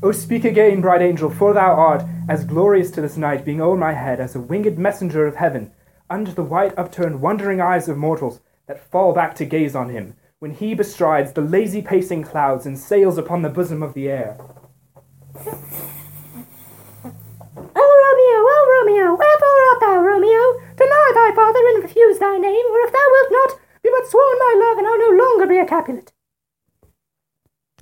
O speak again, bright angel, for thou art as glorious to this night, being o'er my head as a winged messenger of heaven, under the white upturned wondering eyes of mortals that fall back to gaze on him, when he bestrides the lazy pacing clouds and sails upon the bosom of the air. O Romeo, O Romeo, wherefore art thou, Romeo? Deny thy father and refuse thy name, or if thou wilt not, be but sworn my love, and I'll no longer be a Capulet.